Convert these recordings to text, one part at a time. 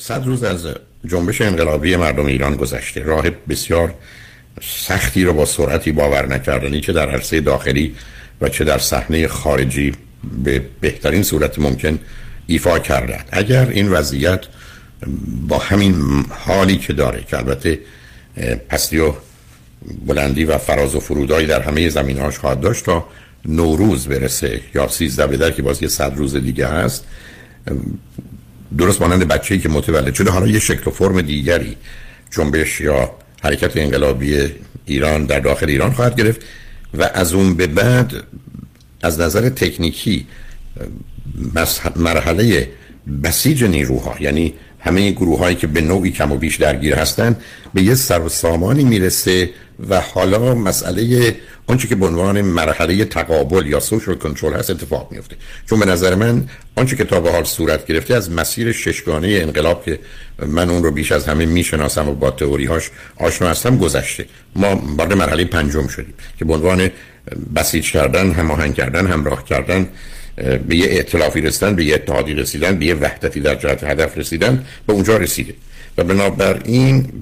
صد روز از جنبش انقلابی مردم ایران گذشته. راه بسیار سختی رو با سرعتی باور نکردنی چه در عرصه داخلی و چه در صحنه خارجی به بهترین صورت ممکن ایفا کردن اگر این وضعیت با همین حالی که داره که البته پستی و بلندی و فراز و فرودایی در همه زمین هاش خواهد داشت تا نوروز برسه یا سیزده بدر که باز یه صد روز دیگه هست درست مانند بچه‌ای که متولد شده حالا یه شکل و فرم دیگری جنبش یا حرکت انقلابی ایران در داخل ایران خواهد گرفت و از اون به بعد از نظر تکنیکی مرحله بسیج نیروها یعنی همه گروه هایی که به نوعی کم و بیش درگیر هستند به یه سر و سامانی می‌رسه و حالا مسئله آنچه که به عنوان مرحله تقابل یا سوشال کنترل هست اتفاق میفته. چون به نظر من آنچه که تا به حال صورت گرفته از مسیر ششگانه انقلاب که من اون رو بیش از همه می‌شناسم و با تئوری هاش آشنا هستم گذشته. ما وارد مرحله پنجم شدیم که به عنوان بسیج کردن هماهنگ کردن همراه کردن به یه ائتلافی رسیدن به یه اتحادی رسیدن به یه وحدتی در جهت هدف رسیدن به اونجا رسیده و بنابراین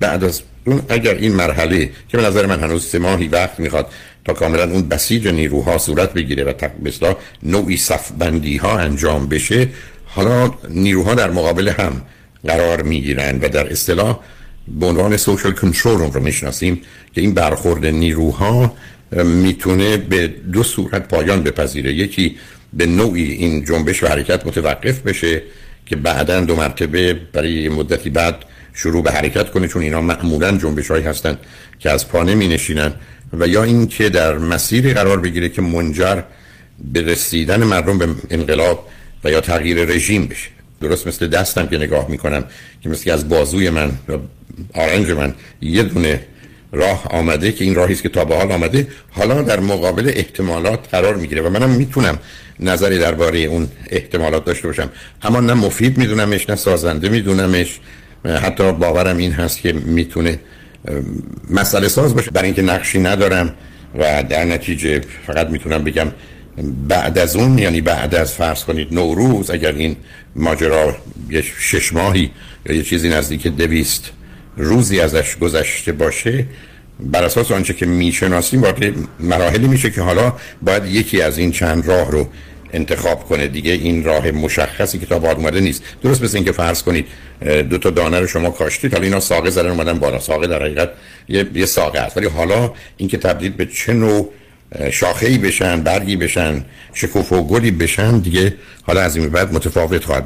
بعد از اون اگر این مرحله که به نظر من هنوز سه ماهی وقت می‌خواد تا کاملا اون بسیج نیروها صورت بگیره و مثلا نوعی صفبندی ها انجام بشه حالا نیروها در مقابل هم قرار می‌گیرن و در اصطلاح به عنوان سوشال کنترل رو می‌شناسیم که این برخورد نیروها می‌تونه به دو صورت پایان بپذیره. یکی به نوعی این جنبش و حرکت متوقف بشه که بعدا دو مرتبه برای مدتی بعد شروع به حرکت کنه چون اینا معمولا جنبش هایی هستن که از پا نمی نشینن و یا اینکه در مسیری قرار بگیره که منجر به رسیدن مردم به انقلاب و یا تغییر رژیم بشه. درست مثل دستم که نگاه می‌کنم که مثل از بازوی من و آرنج من یه دونه راه آمده که این راهی است که تا به حال آمده حالا در مقابل احتمالات قرار می‌گیره. و منم می‌تونم نظری درباره اون احتمالات داشته باشم. اما نه مفید میدونمش نه سازنده میدونمش. حتی باورم این هست که می‌تونه مسئله ساز باشه. برای اینکه نقشی ندارم و در نتیجه فقط می‌تونم بگم بعد از اون یعنی بعد از فرض کنید نوروز اگر این ماجرا یه شش ماهی یا یه چیزی نزدیک دویست روزی ازش گذشته باشه بر اساس آنچه که می‌شناسیم واقع مراحلی میشه که حالا باید یکی از این چند راه رو انتخاب کنه. دیگه این راه مشخصی که تا بعد اومده نیست. درست مثل اینکه فرض کنید دو تا دانه رو شما کاشتید. حالا اینا ساقه زدن اومدن بالا. ساقه در حقیقت یه, یه ساقه است. ولی حالا اینکه تبدیل به چه نوع شاخه‌ای بشن برگی بشن شکوفه و گلی بشن دیگه حالا از این بعد متفاوت خواهد